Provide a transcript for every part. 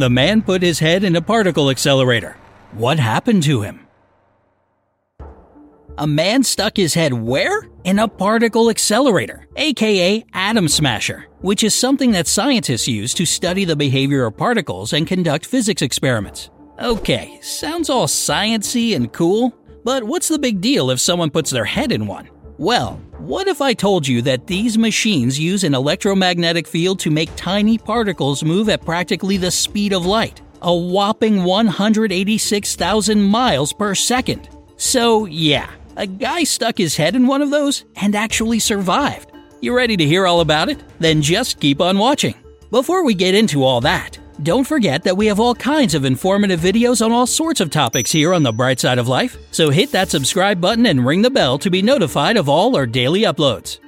The man put his head in a particle accelerator. What happened to him? A man stuck his head where? In a particle accelerator, aka atom smasher, which is something that scientists use to study the behavior of particles and conduct physics experiments. Okay, sounds all sciency and cool, but what's the big deal if someone puts their head in one? Well, what if I told you that these machines use an electromagnetic field to make tiny particles move at practically the speed of light, a whopping 186,000 miles per second? So, yeah, a guy stuck his head in one of those and actually survived. You ready to hear all about it? Then just keep on watching. Before we get into all that, don't forget that we have all kinds of informative videos on all sorts of topics here on the Bright Side of Life, so hit that subscribe button and ring the bell to be notified of all our daily uploads.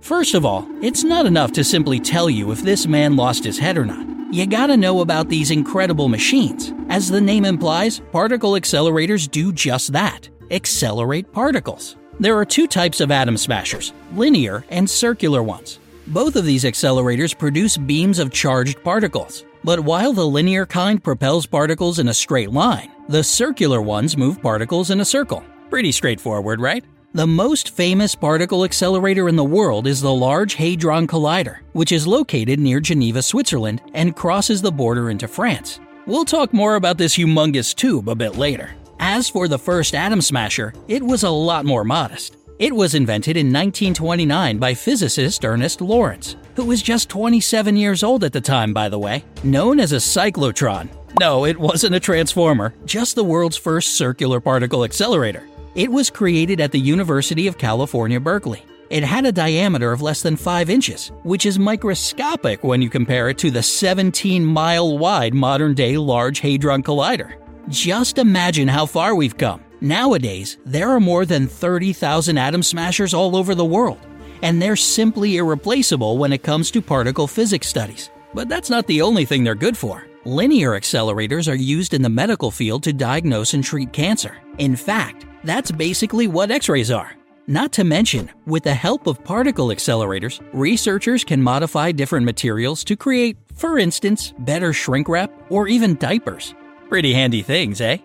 First of all, it's not enough to simply tell you if this man lost his head or not. You gotta know about these incredible machines. As the name implies, particle accelerators do just that accelerate particles. There are two types of atom smashers linear and circular ones. Both of these accelerators produce beams of charged particles. But while the linear kind propels particles in a straight line, the circular ones move particles in a circle. Pretty straightforward, right? The most famous particle accelerator in the world is the Large Hadron Collider, which is located near Geneva, Switzerland, and crosses the border into France. We'll talk more about this humongous tube a bit later. As for the first atom smasher, it was a lot more modest. It was invented in 1929 by physicist Ernest Lawrence, who was just 27 years old at the time, by the way, known as a cyclotron. No, it wasn't a transformer, just the world's first circular particle accelerator. It was created at the University of California, Berkeley. It had a diameter of less than 5 inches, which is microscopic when you compare it to the 17 mile wide modern day Large Hadron Collider. Just imagine how far we've come. Nowadays, there are more than 30,000 atom smashers all over the world, and they're simply irreplaceable when it comes to particle physics studies. But that's not the only thing they're good for. Linear accelerators are used in the medical field to diagnose and treat cancer. In fact, that's basically what X rays are. Not to mention, with the help of particle accelerators, researchers can modify different materials to create, for instance, better shrink wrap or even diapers. Pretty handy things, eh?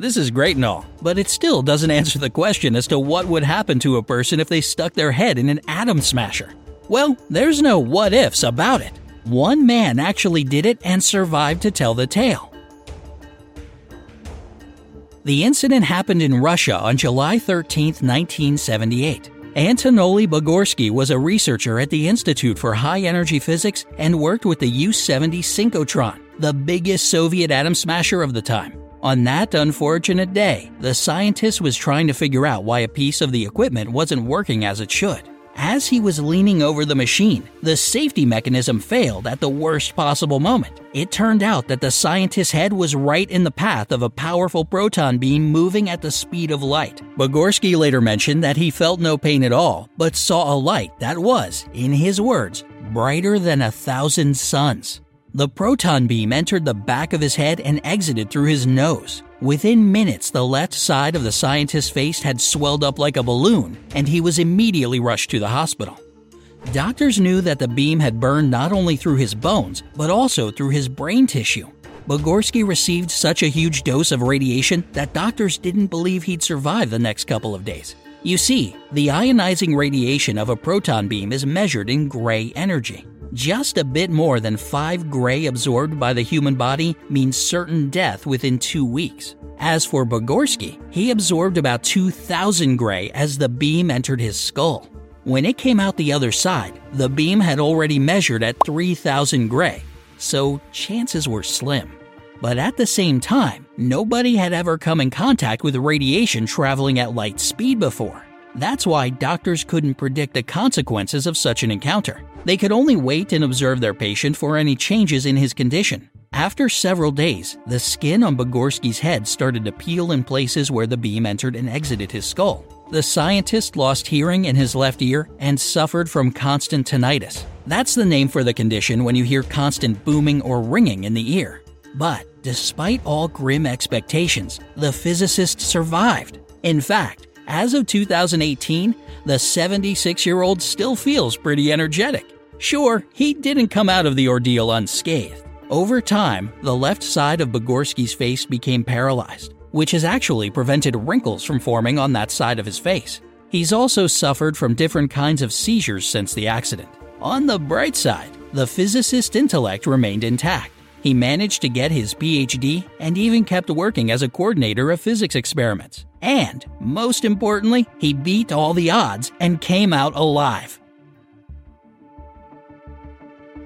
This is great and all, but it still doesn't answer the question as to what would happen to a person if they stuck their head in an atom smasher. Well, there's no what ifs about it. One man actually did it and survived to tell the tale. The incident happened in Russia on July 13, 1978. Anatoly Bugorsky was a researcher at the Institute for High Energy Physics and worked with the U 70 synchrotron, the biggest Soviet atom smasher of the time. On that unfortunate day, the scientist was trying to figure out why a piece of the equipment wasn't working as it should. As he was leaning over the machine, the safety mechanism failed at the worst possible moment. It turned out that the scientist's head was right in the path of a powerful proton beam moving at the speed of light. Bugorsky later mentioned that he felt no pain at all, but saw a light that was, in his words, brighter than a thousand suns. The proton beam entered the back of his head and exited through his nose. Within minutes, the left side of the scientist's face had swelled up like a balloon, and he was immediately rushed to the hospital. Doctors knew that the beam had burned not only through his bones, but also through his brain tissue. Bugorsky received such a huge dose of radiation that doctors didn't believe he'd survive the next couple of days. You see, the ionizing radiation of a proton beam is measured in gray energy. Just a bit more than 5 gray absorbed by the human body means certain death within two weeks. As for Bugorsky, he absorbed about 2,000 gray as the beam entered his skull. When it came out the other side, the beam had already measured at 3,000 gray, so chances were slim. But at the same time, nobody had ever come in contact with radiation traveling at light speed before. That's why doctors couldn't predict the consequences of such an encounter. They could only wait and observe their patient for any changes in his condition. After several days, the skin on Bugorsky's head started to peel in places where the beam entered and exited his skull. The scientist lost hearing in his left ear and suffered from constant tinnitus. That's the name for the condition when you hear constant booming or ringing in the ear. But despite all grim expectations, the physicist survived. In fact, as of 2018, the 76 year old still feels pretty energetic. Sure, he didn't come out of the ordeal unscathed. Over time, the left side of Bugorsky's face became paralyzed, which has actually prevented wrinkles from forming on that side of his face. He's also suffered from different kinds of seizures since the accident. On the bright side, the physicist's intellect remained intact. He managed to get his PhD and even kept working as a coordinator of physics experiments. And, most importantly, he beat all the odds and came out alive.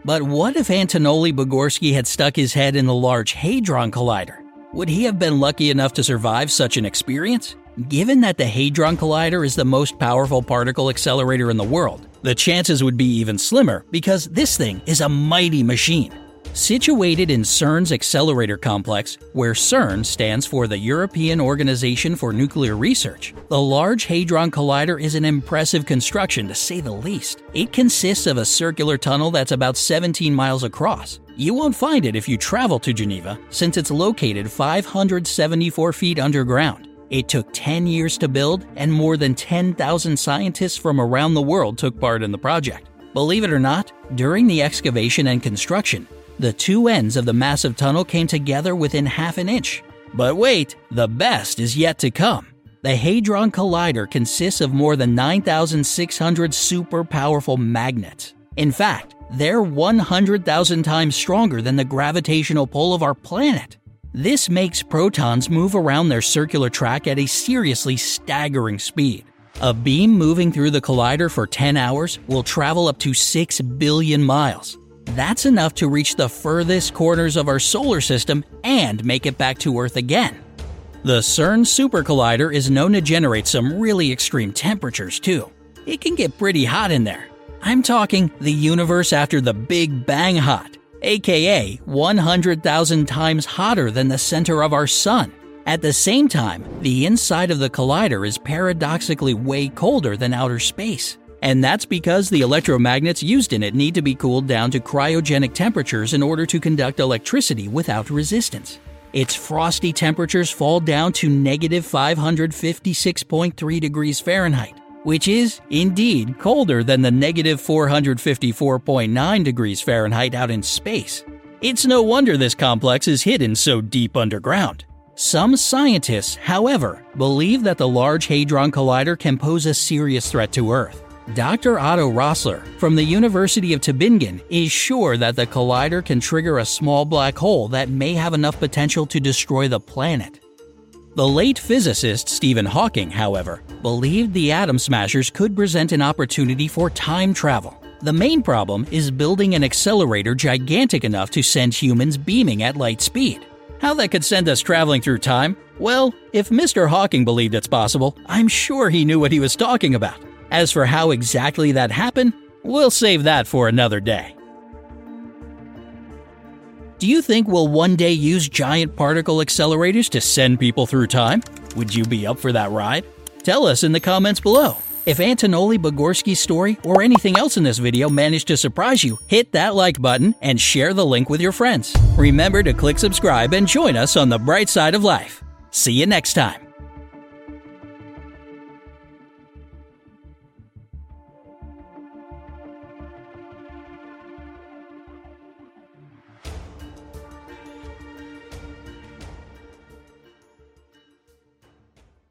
But what if Anatoly Bugorsky had stuck his head in the Large Hadron Collider? Would he have been lucky enough to survive such an experience? Given that the Hadron Collider is the most powerful particle accelerator in the world, the chances would be even slimmer because this thing is a mighty machine. Situated in CERN's accelerator complex, where CERN stands for the European Organization for Nuclear Research, the Large Hadron Collider is an impressive construction to say the least. It consists of a circular tunnel that's about 17 miles across. You won't find it if you travel to Geneva, since it's located 574 feet underground. It took 10 years to build, and more than 10,000 scientists from around the world took part in the project. Believe it or not, during the excavation and construction, the two ends of the massive tunnel came together within half an inch. But wait, the best is yet to come. The Hadron Collider consists of more than 9,600 super powerful magnets. In fact, they're 100,000 times stronger than the gravitational pull of our planet. This makes protons move around their circular track at a seriously staggering speed. A beam moving through the collider for 10 hours will travel up to 6 billion miles. That's enough to reach the furthest corners of our solar system and make it back to Earth again. The CERN Super Collider is known to generate some really extreme temperatures, too. It can get pretty hot in there. I'm talking the universe after the Big Bang hot, aka 100,000 times hotter than the center of our sun. At the same time, the inside of the collider is paradoxically way colder than outer space. And that's because the electromagnets used in it need to be cooled down to cryogenic temperatures in order to conduct electricity without resistance. Its frosty temperatures fall down to negative 556.3 degrees Fahrenheit, which is, indeed, colder than the negative 454.9 degrees Fahrenheit out in space. It's no wonder this complex is hidden so deep underground. Some scientists, however, believe that the Large Hadron Collider can pose a serious threat to Earth. Dr. Otto Rossler from the University of Tübingen is sure that the collider can trigger a small black hole that may have enough potential to destroy the planet. The late physicist Stephen Hawking, however, believed the atom smashers could present an opportunity for time travel. The main problem is building an accelerator gigantic enough to send humans beaming at light speed. How that could send us traveling through time? Well, if Mr. Hawking believed it's possible, I'm sure he knew what he was talking about. As for how exactly that happened, we'll save that for another day. Do you think we'll one day use giant particle accelerators to send people through time? Would you be up for that ride? Tell us in the comments below. If Anatoly Bugorsky's story or anything else in this video managed to surprise you, hit that like button and share the link with your friends. Remember to click subscribe and join us on the bright side of life. See you next time.